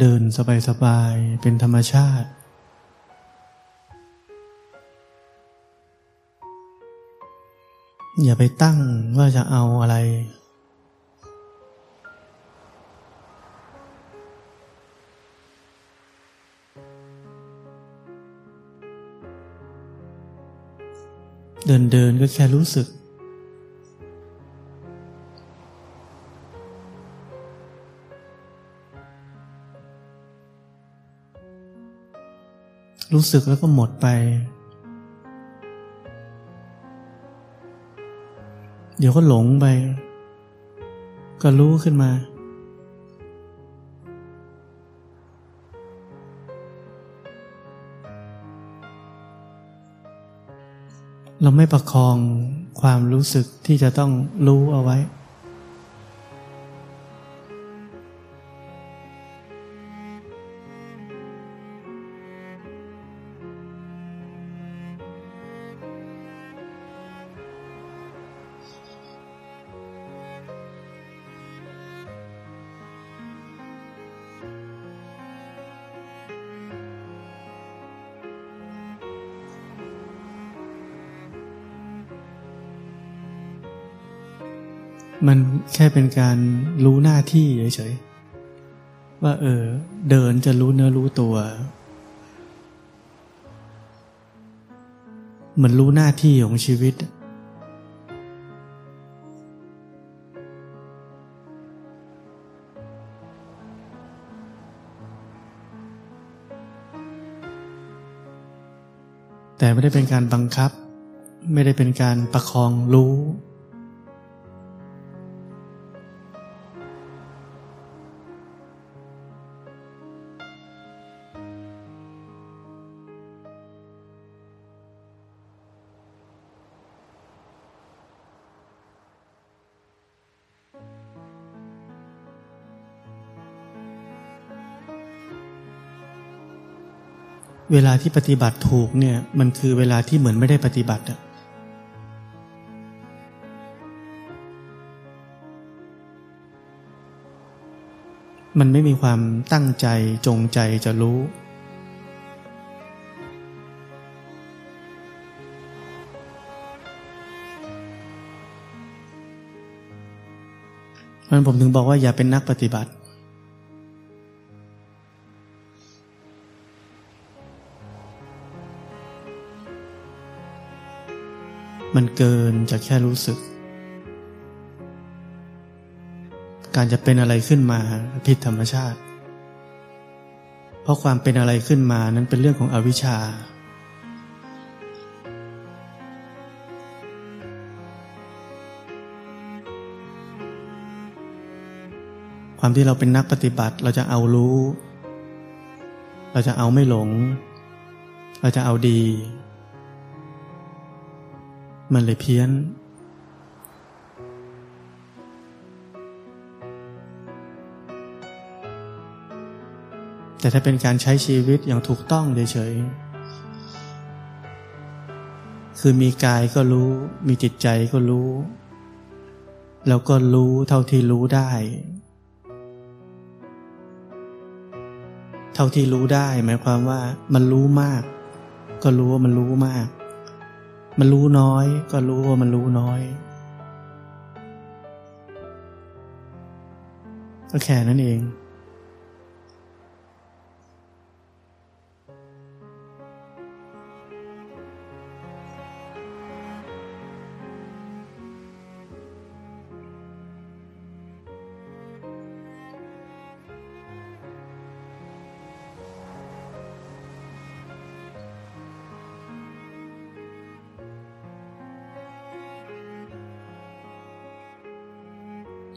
เดินสบายๆ เป็นธรรมชาติ อย่าไปตั้งว่าจะเอาอะไร เดินเดินก็แค่รู้สึก รู้สึกแล้วก็หมดไป เดี๋ยวก็หลงไป ก็รู้ขึ้นมา เราไม่ประคองความรู้สึกที่จะต้องรู้เอาไว้ แค่เป็นการรู้หน้าที่เฉยๆว่าเออ เดินจะรู้เนื้อรู้ตัว เหมือนรู้หน้าที่ของชีวิต แต่ไม่ได้เป็นการบังคับ ไม่ได้เป็นการประคองรู้ เวลาที่ปฏิบัติถูกเนี่ยมันคือเวลาที่เหมือนไม่ได้ปฏิบัติอะมันไม่มีความตั้งใจจงใจจะรู้ มันผมถึงบอกว่าอย่าเป็นนักปฏิบัติ เกินจะแค่รู้สึก การจะเป็นอะไรขึ้นมาผิดธรรมชาติ เพราะความเป็นอะไรขึ้นมานั้นเป็นเรื่องของอวิชชา ความที่เราเป็นนักปฏิบัติเราจะเอารู้ เราจะเอาไม่หลง เราจะเอาดี มันเลยเพี้ยน แต่ถ้าเป็นการใช้ชีวิตอย่างถูกต้องเฉยๆ คือมีกายก็รู้ มีจิตใจก็รู้ แล้วก็รู้เท่าที่รู้ได้ เท่าที่รู้ได้หมายความว่ามันรู้มาก ก็รู้ว่ามันรู้มาก มันรู้น้อย ก็รู้ว่ามันรู้น้อย ก็แค่นั้นเอง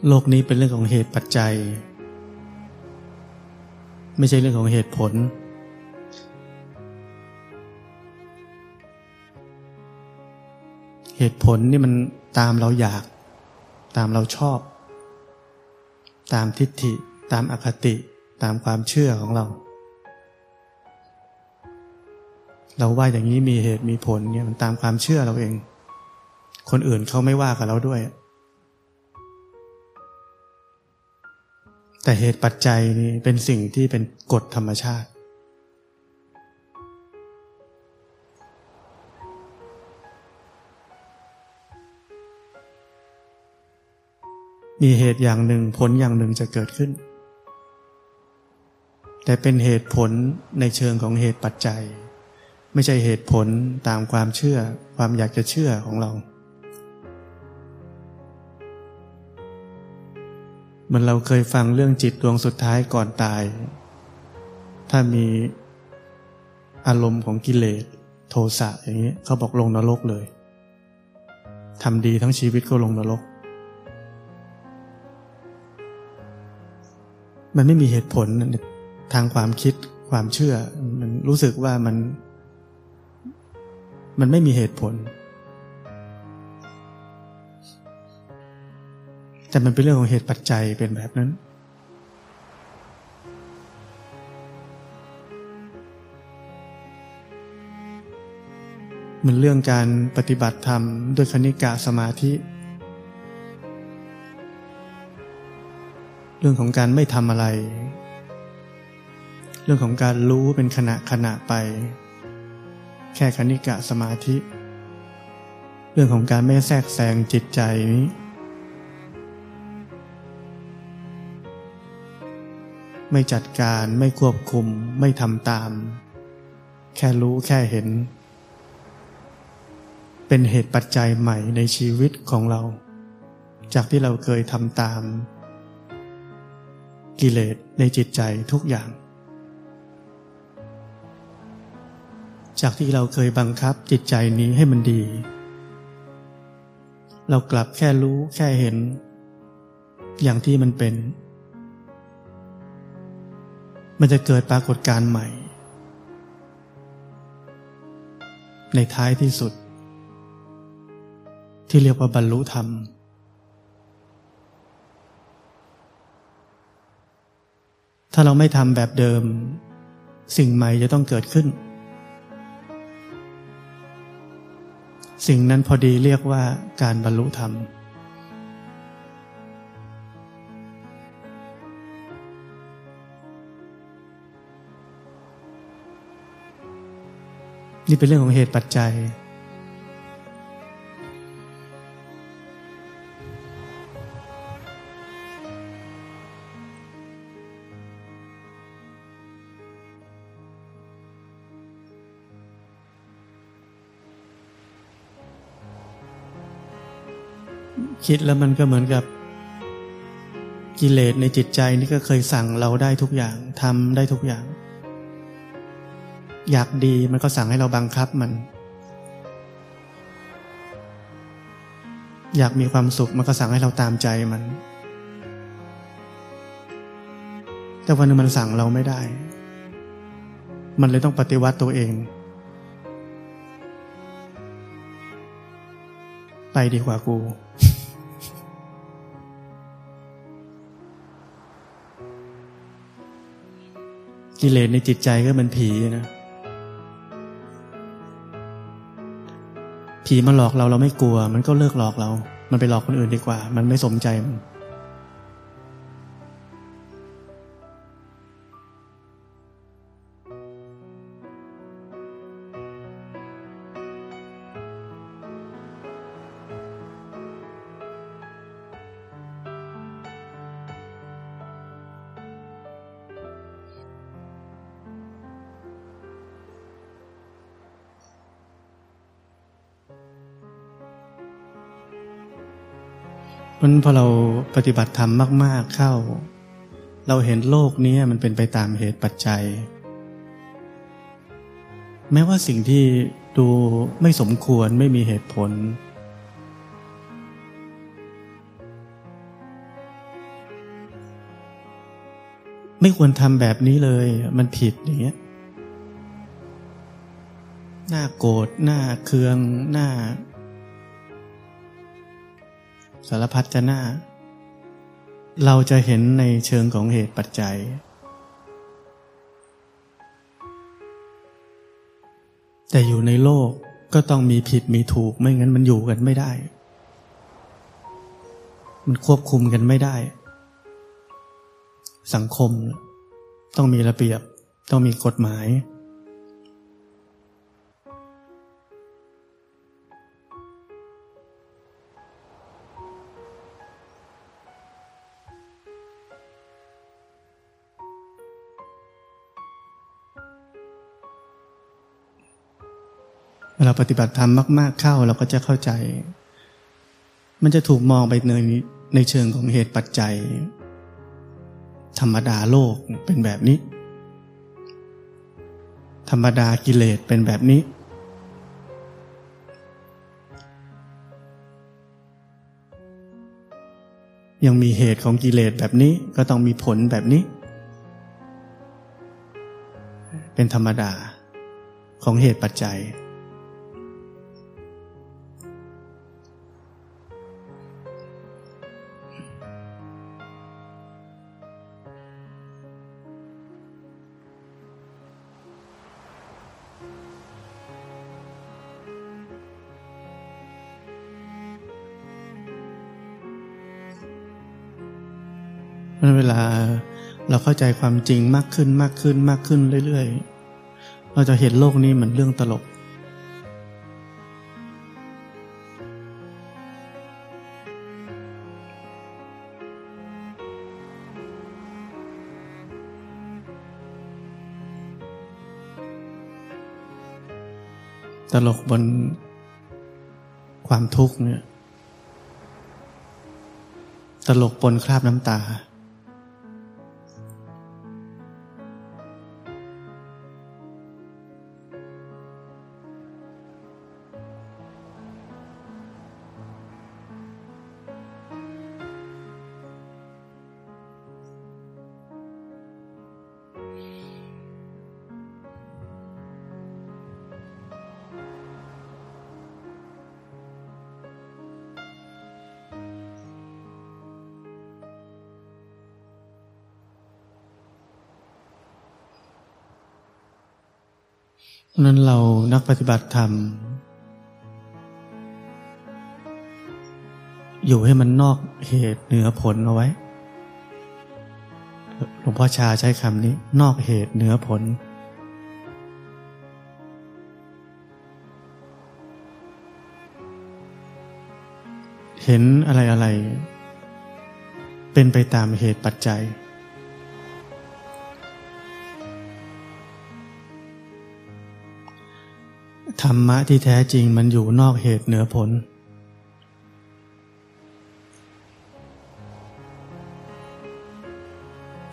โลกนี้เป็นเรื่องของเหตุปัจจัย ไม่ใช่เรื่องของเหตุผล เหตุผลนี่มันตามเราอยาก ตามเราชอบ ตามทิฏฐิ ตามอคติ ตามความเชื่อของเรา เราว่าอย่างนี้มีเหตุมีผลเนี่ยมันตามความเชื่อเราเอง คนอื่นเขาไม่ว่ากับเราด้วย แต่เหตุปัจจัยนี่เป็นสิ่งที่เป็นกฎธรรมชาติ มีเหตุอย่างหนึ่งผลอย่างหนึ่งจะเกิดขึ้น แต่เป็นเหตุผลในเชิงของเหตุปัจจัย ไม่ใช่เหตุผลตามความเชื่อ ความอยากจะเชื่อของเรา มือนเราเคยฟังเรื่องจิตดวงสุดท้ายก่อนตาย ถ้ามีอารมณ์ของกิเลสโทสะอย่างนี้เขาบอกลงนรกเลยทำดีทั้งชีวิตก็ลงนรก มันไม่มีเหตุผลทางความคิดความเชื่อ มันรู้สึกว่ามัน มันไม่มีเหตุผล แต่มันเป็นเรื่องของเหตุปัจจัยเป็นแบบนั้น มันเรื่องการปฏิบัติธรรมด้วยคณิกาสมาธิ เรื่องของการไม่ทำอะไร เรื่องของการรู้เป็นขณะขณะไป แค่คณิกะสมาธิ เรื่องของการไม่แทรกแซงจิตใจนี้ ไม่จัดการไม่ควบคุม ไม่ทำตาม แค่รู้แค่เห็น เป็นเหตุปัจจัยใหม่ในชีวิตของเรา จากที่เราเคยทำตาม กิเลสในจิตใจทุกอย่าง จากที่เราเคยบังคับจิตใจนี้ให้มันดี เรากลับแค่รู้แค่เห็น อย่างที่มันเป็น มันจะเกิดปรากฏการณ์ใหม่ ในท้ายที่สุด ที่เรียกว่าบรรลุธรรม ถ้าเราไม่ทำแบบเดิม สิ่งใหม่จะต้องเกิดขึ้น สิ่งนั้นพอดีเรียกว่าการบรรลุธรรม นี่เป็นเรื่องของเหตุปัจจัย คิดแล้วมันก็เหมือนกับกิเลสในจิตใจนี่ก็เคยสั่งเราได้ทุกอย่างทำได้ทุกอย่าง อยากดีมันก็สั่งให้เราบังคับมัน อยากมีความสุขมันก็สั่งให้เราตามใจมัน แต่วันนึงมันสั่งเราไม่ได้ มันเลยต้องปฏิวัติตัวเอง ไปดีกว่ากูกิเลสในจิตใจก็มันผีนะ ผีมาหลอกเราเราไม่กลัว มันก็เลิกหลอกเรา มันไปหลอกคนอื่นดีกว่า มันไม่สมใจมัน มันพอเราปฏิบัติธรรมมากๆเข้า เราเห็นโลกนี้มันเป็นไปตามเหตุปัจจัย แม้ว่าสิ่งที่ดูไม่สมควรไม่มีเหตุผล ไม่ควรทำแบบนี้เลยมันผิดอย่างเงี้ยหน้าโกรธหน้าเคืองหน้า สารพัดจะหน้า เราจะเห็นในเชิงของเหตุปัจจัย แต่อยู่ในโลกก็ต้องมีผิดมีถูกไม่งั้นมันอยู่กันไม่ได้ มันควบคุมกันไม่ได้ สังคมต้องมีระเบียบ ต้องมีกฎหมาย เวลาปฏิบัติธรรมมากๆเข้าเราก็จะเข้าใจ มันจะถูกมองไปในในเชิงของเหตุปัจจัย ธรรมดาโลกเป็นแบบนี้ ธรรมดากิเลสเป็นแบบนี้ ยังมีเหตุของกิเลสแบบนี้ก็ต้องมีผลแบบนี้ เป็นธรรมดาของเหตุปัจจัย เวลาเราเข้าใจความจริงมากขึ้นมากขึ้นมากขึ้นเรื่อยๆ เราจะเห็นโลกนี้เหมือนเรื่องตลก ตลกบนความทุกข์เนี่ย ตลกปนคราบน้ำตา นั้นเรานักปฏิบัติธรรม อยู่ให้มันนอกเหตุเหนือผลเอาไว้ หลวงพ่อชาใช้คำนี้ นอกเหตุเหนือผล เห็นอะไรอะไร เป็นไปตามเหตุปัจจัย ธรรมะที่แท้จริงมันอยู่นอกเหตุเหนือผล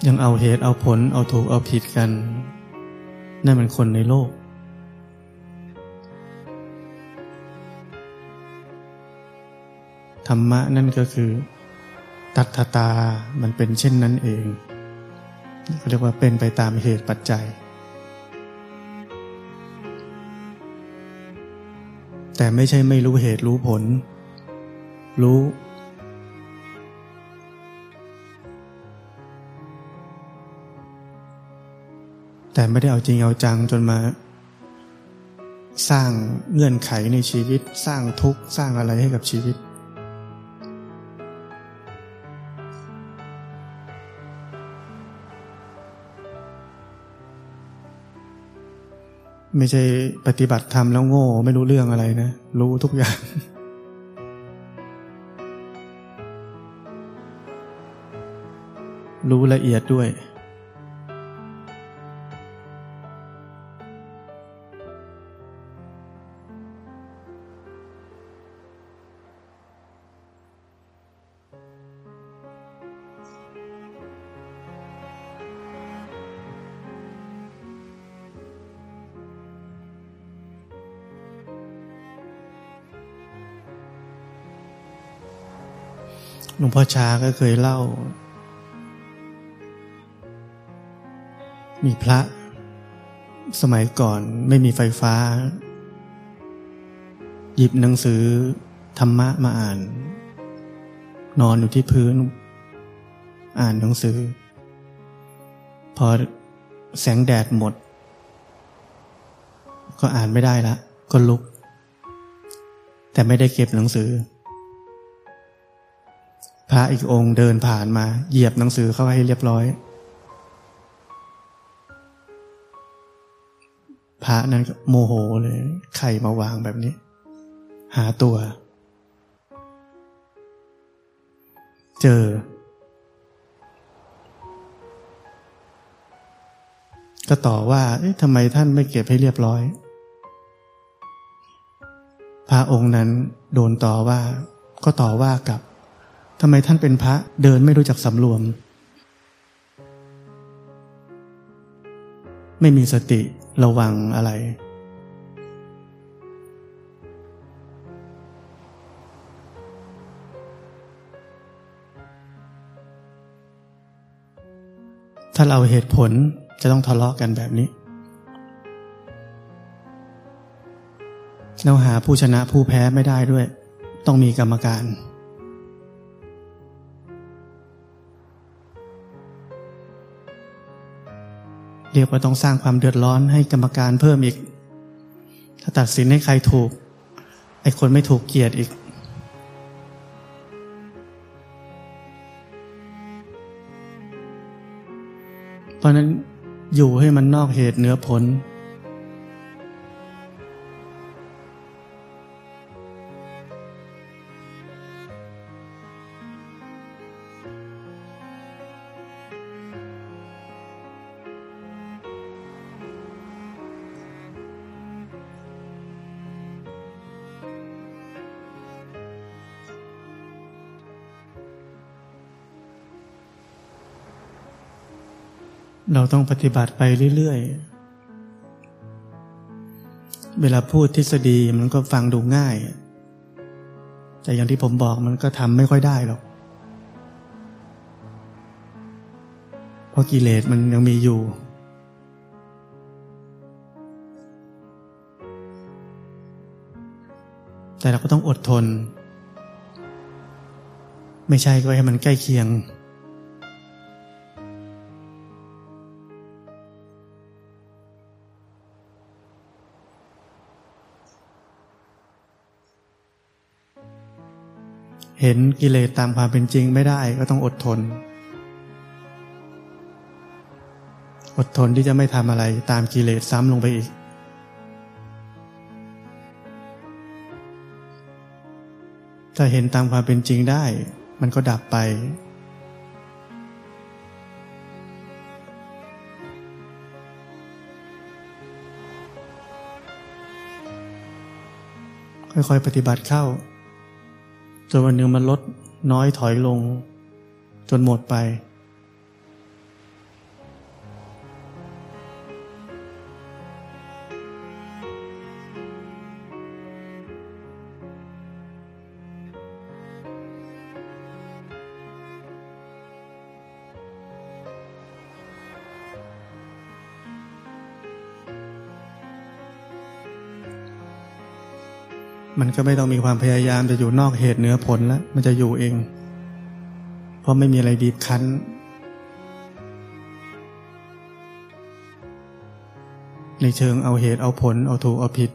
ยังเอาเหตุเอาผลเอาถูกเอาผิดกันนั่นมันคนในโลก ธรรมะนั่นก็คือ ตัทตา มันเป็นเช่นนั้นเองเขาเรียกว่าเป็นไปตามเหตุปัจจัย แต่ไม่ใช่ไม่รู้เหตุรู้ผล รู้ แต่ไม่ได้เอาจริงเอาจังจนมา สร้างเงื่อนไขในชีวิต สร้างทุกข์ สร้างอะไรให้กับชีวิต ไม่ใช่ปฏิบัติธรรมแล้วโง่ไม่รู้เรื่องอะไรนะ รู้ทุกอย่างรู้ละเอียดด้วย หลวงพ่อชาก็เคยเล่า มีพระ สมัยก่อนไม่มีไฟฟ้า หยิบหนังสือธรรมะมาอ่าน นอนอยู่ที่พื้น อ่านหนังสือ พอแสงแดดหมด ก็อ่านไม่ได้ละ ก็ลุก แต่ไม่ได้เก็บหนังสือ พระอีกองค์เดินผ่านมา เหยียบหนังสือเข้าให้เรียบร้อย พระนั้นโมโหเลยใครมาวางแบบนี้ หาตัว เจอ ก็ต่อว่าทำไมท่านไม่เก็บให้เรียบร้อย พระองค์นั้นโดนต่อว่า ก็ต่อว่ากับ ทำไมท่านเป็นพระเดินไม่รู้จักสำรวม ไม่มีสติระวังอะไร ถ้าเราเหตุผลจะต้องทะเลาะกันแบบนี้ เราหาผู้ชนะผู้แพ้ไม่ได้ด้วย ต้องมีกรรมการ เรียกว่าต้องสร้างความเดือดร้อนให้กรรมการเพิ่มอีก ถ้าตัดสินให้ใครถูก ไอ้คนไม่ถูกเกียรติอีก เพราะนั้นอยู่ให้มันนอกเหตุเหนือผล ต้องปฏิบัติไปเรื่อยๆ เวลาพูดทฤษฎีมันก็ฟังดูง่าย แต่อย่างที่ผมบอกมันก็ทำไม่ค่อยได้หรอก เพราะกิเลสมันยังมีอยู่ แต่เราก็ต้องอดทน ไม่ใช่ก็ให้มันใกล้เคียง เห็นกิเลสตามความเป็นจริงไม่ได้ก็ต้องอดทน อดทนที่จะไม่ทำอะไรตามกิเลสซ้ำลงไปอีก ถ้าเห็นตามความเป็นจริงได้ มันก็ดับไป ค่อยๆปฏิบัติเข้า จนวันหนึ่งมันลดน้อยถอยลง จนหมดไป มันก็ไม่ต้องมีความพยายามจะอยู่นอกเหตุเหนือผลแล้วมันจะอยู่เอง เพราะไม่มีอะไรบีบคั้น ในเชิงเอาเหตุเอาผล เอาถูกเอาผิด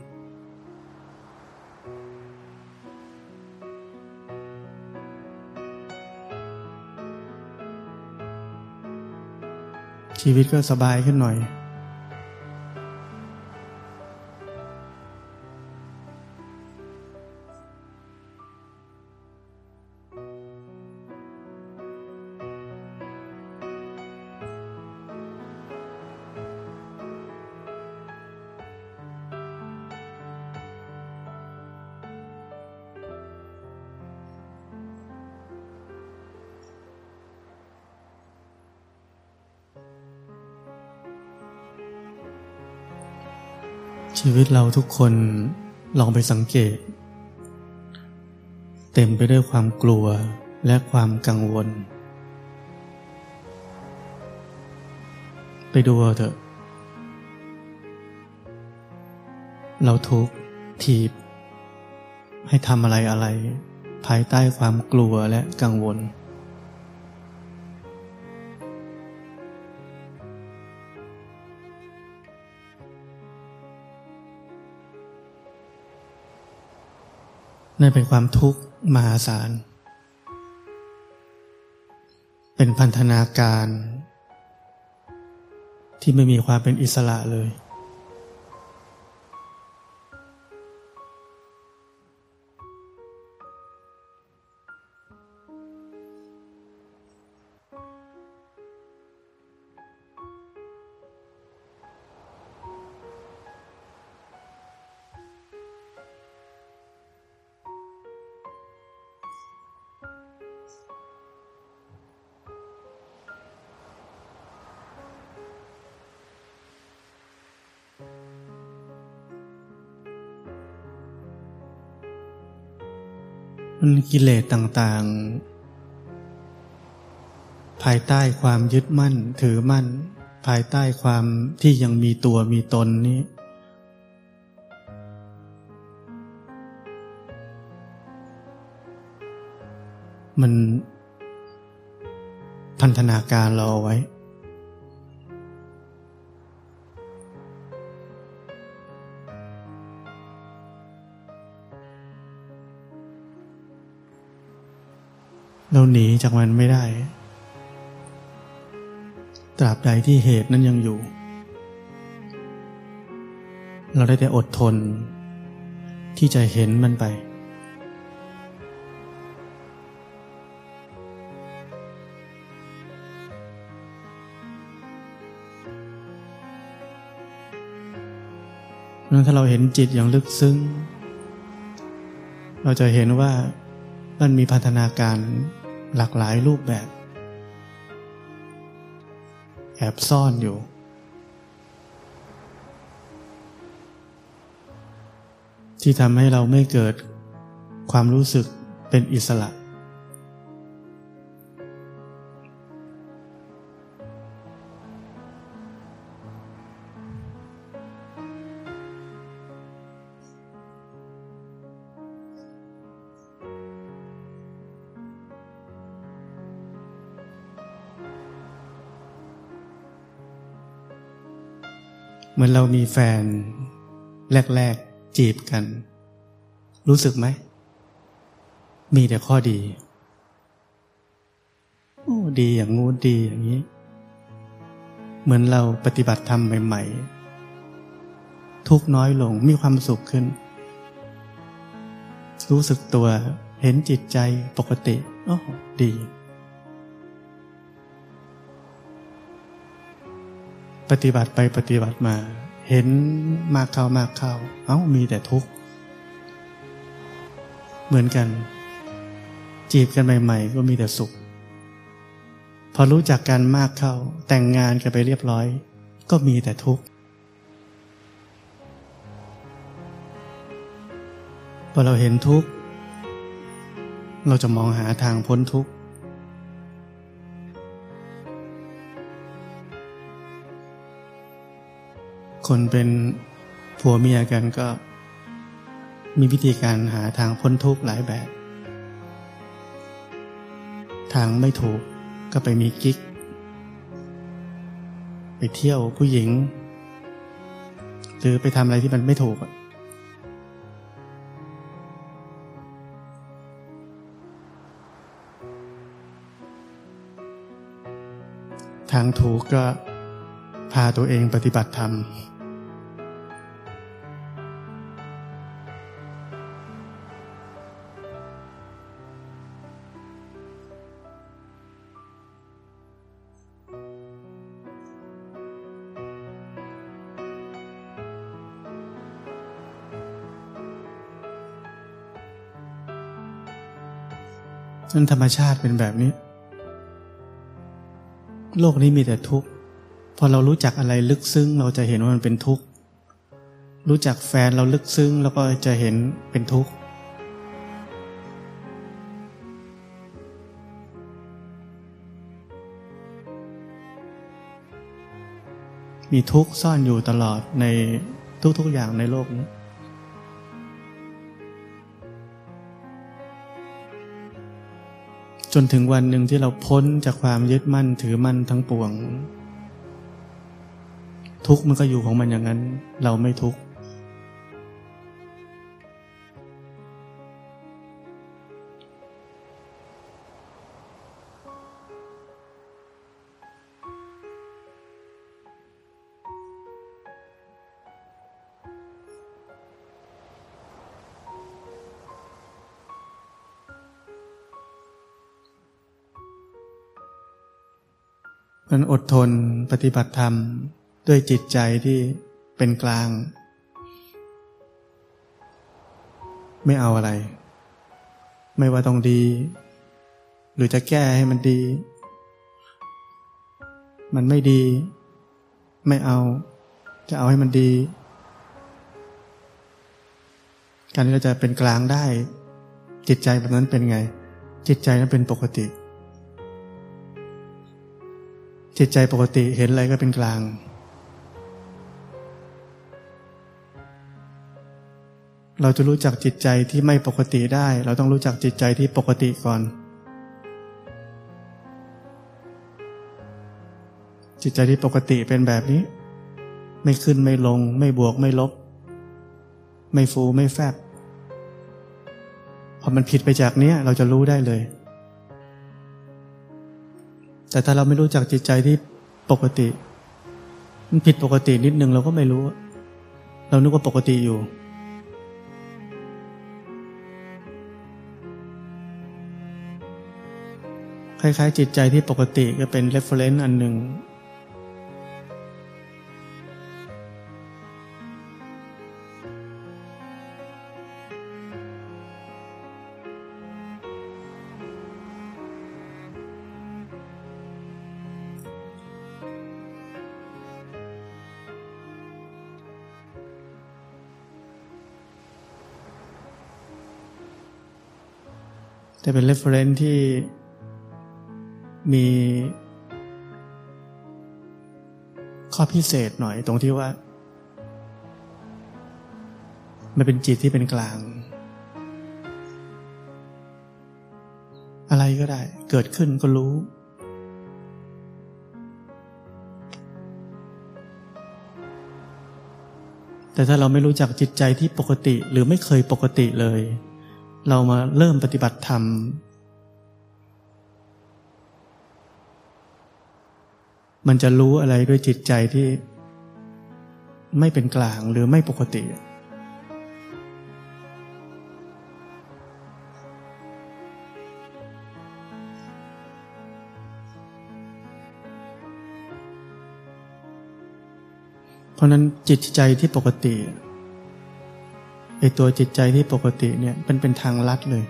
ชีวิตก็สบายขึ้นหน่อย ชีวิตเราทุกคนลองไปสังเกต เต็มไปด้วยความกลัวและความกังวล ไปดูเถอะ เราทุกทีบ ให้ทำอะไรอะไร ภายใต้ความกลัวและกังวล นั่นเป็นความทุกข์มหาศาล เป็นพันธนาการ ที่ไม่มีความเป็นอิสระเลย มันกิเลสต่างๆ ภายใต้ความยึดมั่นถือมั่น ภายใต้ความที่ยังมีตัวมีตนนี้ มันพันธนาการเราเอาไว้ เราหนีจากมันไม่ได้ ตราบใดที่เหตุนั้นยังอยู่ เราได้แต่อดทน ที่จะเห็นมันไปงั้นถ้าเราเห็นจิตอย่างลึกซึ้ง เราจะเห็นว่ามันมีพัฒนาการ หลากหลายรูปแบบ แอบซ่อนอยู่ ที่ทำให้เราไม่เกิดความรู้สึกเป็นอิสระ เหมือนเรามีแฟน แรก ๆ จีบกัน รู้สึกไหม มีแต่ข้อดี โอ้ดีอย่างงู้ดีอย่างนี้ เหมือนเราปฏิบัติธรรมใหม่ ๆ ทุกน้อยลงมีความสุขขึ้น รู้สึกตัวเห็นจิตใจปกติโอ้ดี ปฏิบัติไปปฏิบัติมา เห็นมากเข้ามากเข้า เอ้ามีแต่ทุกข์ เหมือนกัน จีบกันใหม่ ๆ ก็มีแต่สุข พอรู้จักกันมากเข้า แต่งงานกันไปเรียบร้อย ก็มีแต่ทุกข์ พอเราเห็นทุกข์ เราจะมองหาทางพ้นทุกข์ คนเป็นผัวเมียกันก็ มีวิธีการหาทางพ้นทุกข์หลายแบบ ทางไม่ถูกก็ไปมีกิ๊ก ไปเที่ยวผู้หญิง หรือไปทำอะไรที่มันไม่ถูกทางถูกก็ พาตัวเองปฏิบัติธรรมนั่นธรรมชาติเป็นแบบนี้ โลกนี้มีแต่ทุกข์ พอเรารู้จักอะไรลึกซึ้ง เราจะเห็นว่ามันเป็นทุกข์ รู้จักแฟนเราลึกซึ้งเราก็จะเห็นเป็นทุกข์ มีทุกข์ซ่อนอยู่ตลอดในทุกๆอย่างในโลกนี้จนถึงวันหนึ่งที่เราพ้นจากความยึดมั่นถือมั่นทั้งปวง ทุกมันก็อยู่ของมันอย่างนั้น เราไม่ทุกข์มันอดทนปฏิบัติธรรม ด้วยจิตใจที่เป็นกลาง ไม่เอาอะไร ไม่ว่าต้องดี หรือจะแก้ให้มันดี มันไม่ดี ไม่เอา จะเอาให้มันดี การที่เราจะเป็นกลางได้ จิตใจแบบนั้นเป็นไง จิตใจนั้นเป็นปกติจิตใจปกติเห็นอะไรก็เป็นกลาง เราจะรู้จักจิตใจที่ไม่ปกติได้ เราต้องรู้จักจิตใจที่ปกติก่อน จิตใจที่ปกติเป็นแบบนี้ ไม่ขึ้นไม่ลง ไม่บวกไม่ลบ ไม่ฟูไม่แฟบพอมันผิดไปจากเนี้ยเราจะรู้ได้เลย แต่ถ้าเราไม่รู้จักจิตใจที่ปกติ มันผิดปกตินิดนึงเราก็ไม่รู้ เรานึกว่าปกติอยู่ คล้ายๆ จิตใจที่ปกติก็เป็น reference อันหนึ่ง แต่เป็น reference ที่ มีข้อพิเศษหน่อยตรงที่ว่า มันเป็นจิตที่เป็นกลาง อะไรก็ได้ เกิดขึ้นก็รู้ แต่ถ้าเราไม่รู้จักจิตใจที่ปกติหรือไม่เคยปกติเลย เรามาเริ่มปฏิบัติธรรม มันจะรู้อะไรด้วยจิตใจที่ไม่เป็นกลางหรือไม่ปกติ เพราะนั้นจิตใจที่ปกติไอตัวจิตใจที่ปกติเนี่ยมันเป็นทางลัดเลย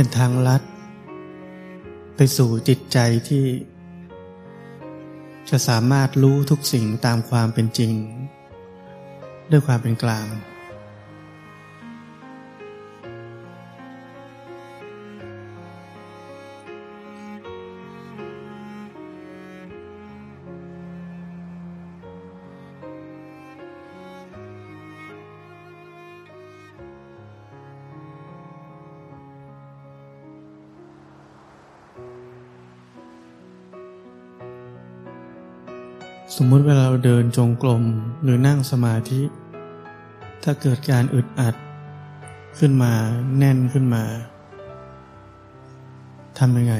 เป็นทางลัด ไปสู่จิตใจที่ จะสามารถรู้ทุกสิ่งตามความเป็นจริง ด้วยความเป็นกลาง สมมุติเวลาเราเดินจงกรมหรือนั่งสมาธิ ถ้าเกิดการอึดอัด ขึ้นมาแน่นขึ้นมาทำยังไง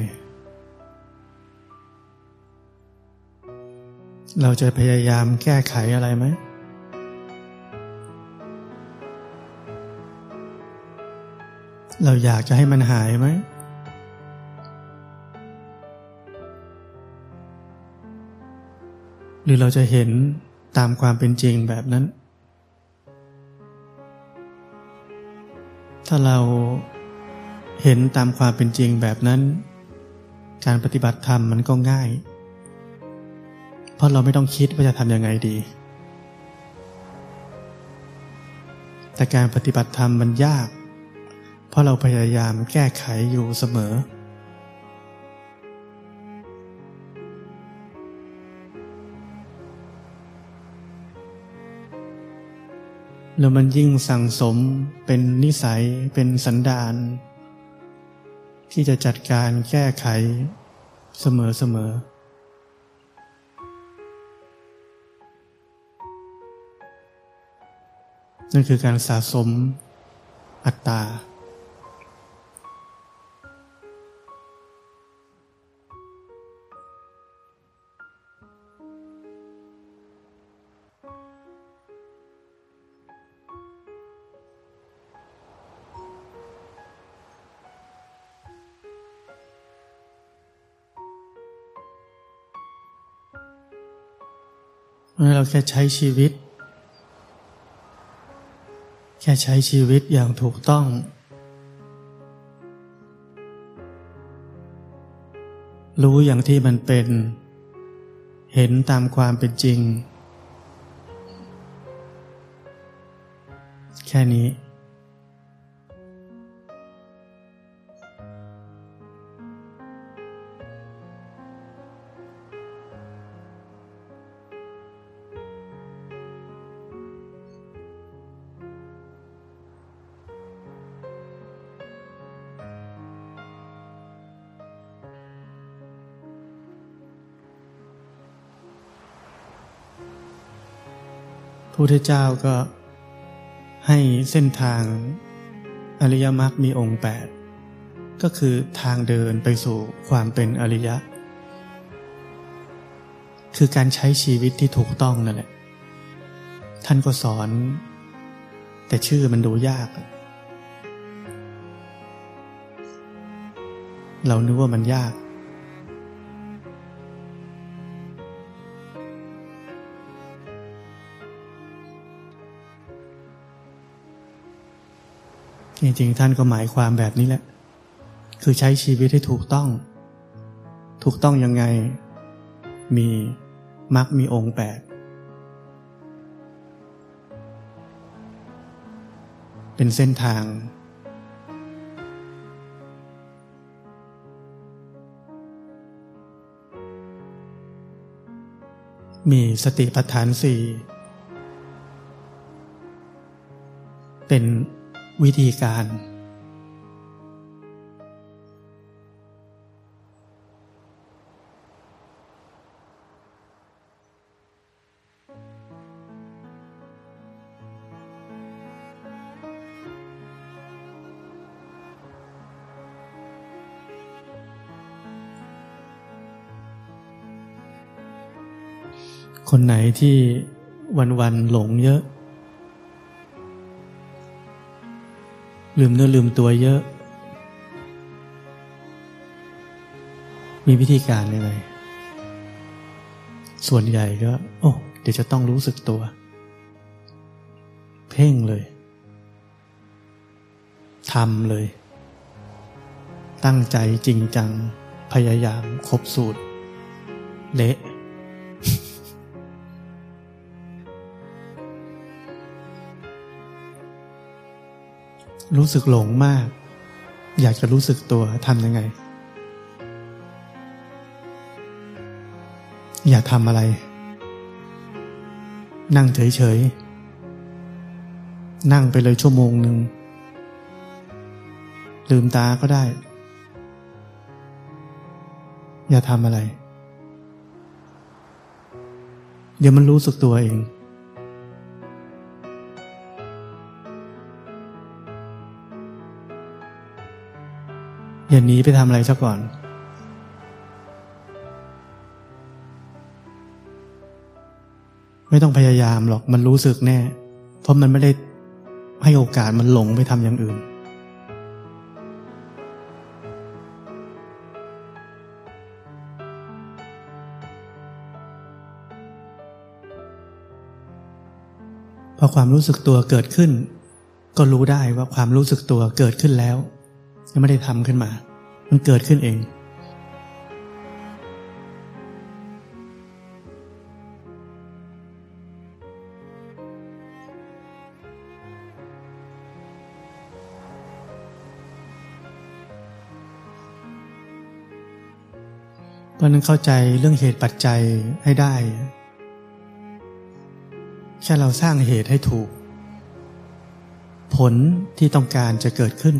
เราจะพยายามแก้ไขอะไรไหม เราอยากจะให้มันหายไหม รือเราจะเห็นตามความเป็นจริงแบบนั้น ถ้าเราเห็นตามความเป็นจริงแบบนั้น การปฏิบัติธรรมมันก็ง่าย เพราะเราไม่ต้องคิดว่าจะทำยังไงดี แต่การปฏิบัติธรรมมันยาก เพราะเราพยายามแก้ไขอยู่เสมอ แล้วมันยิ่งสั่งสมเป็นนิสัยเป็นสันดาน ที่จะจัดการแก้ไขเสมอเสมอนั่นคือการสะสมอัตตา เราแค่ใช้ชีวิต แค่ใช้ชีวิตอย่างถูกต้อง รู้อย่างที่มันเป็น เห็นตามความเป็นจริง แค่นี้ พุทธเจ้าก็ให้เส้นทางอริยมรรคมีองค์แปดก็คือทางเดินไปสู่ความเป็นอริยะ คือการใช้ชีวิตที่ถูกต้องนั่นแหละ ท่านก็สอน แต่ชื่อมันดูยาก เรานึกว่ามันยาก จริงๆ ท่านก็หมายความแบบนี้แหละ คือใช้ชีวิตให้ถูกต้อง ถูกต้องยังไง มีมักมีองค์แปดเป็นเส้นทาง มีสติปัฏฐานสี่เป็น วิธีการ คนไหนที่วันๆหลงเยอะ ลืมเนื้อลืมตัวเยอะ มีวิธีการยังไงส่วนใหญ่ก็ โอ้เดี๋ยวจะต้องรู้สึกตัว เพ่งเลยทำเลย ตั้งใจจริงจัง พยายามครบสูตร เละ รู้สึกหลงมาก อยากจะรู้สึกตัวทำยังไง อย่าทำอะไร นั่งเฉยๆ นั่งไปเลยชั่วโมงหนึ่ง ลืมตาก็ได้ อย่าทำอะไร เดี๋ยวมันรู้สึกตัวเอง อย่าหนีไปทำอะไรซะก่อน ไม่ต้องพยายามหรอกมันรู้สึกแน่ เพราะมันไม่ได้ให้โอกาสมันหลงไปทำอย่างอื่น พอความรู้สึกตัวเกิดขึ้น ก็รู้ได้ว่าความรู้สึกตัวเกิดขึ้นแล้ว ยังไม่ได้ทำขึ้นมา มันเกิดขึ้นเอง เพราะนั้นเข้าใจเรื่องเหตุปัจจัยให้ได้ แค่เราสร้างเหตุให้ถูก ผลที่ต้องการจะเกิดขึ้น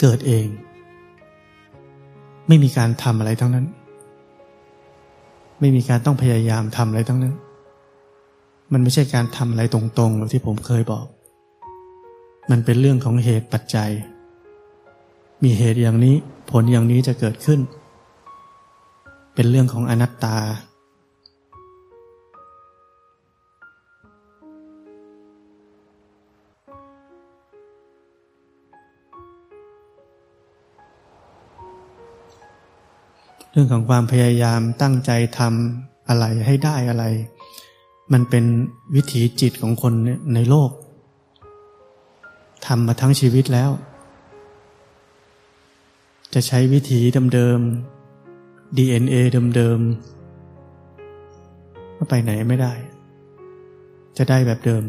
เกิดเอง ไม่มีการทำอะไรทั้งนั้น ไม่มีการต้องพยายามทำอะไรทั้งนั้น มันไม่ใช่การทำอะไรตรงๆแบบที่ผมเคยบอก มันเป็นเรื่องของเหตุปัจจัย มีเหตุอย่างนี้ผลอย่างนี้จะเกิดขึ้น เป็นเรื่องของอนัตตา เรื่องของความพยายามตั้งใจทำอะไรให้ได้อะไร มันเป็นวิถีจิตของคนในโลกทำมาทั้งชีวิตแล้ว จะใช้วิถีเดิมๆ DNA เดิมๆก็ไปไหนไม่ได้ จะได้แบบเดิม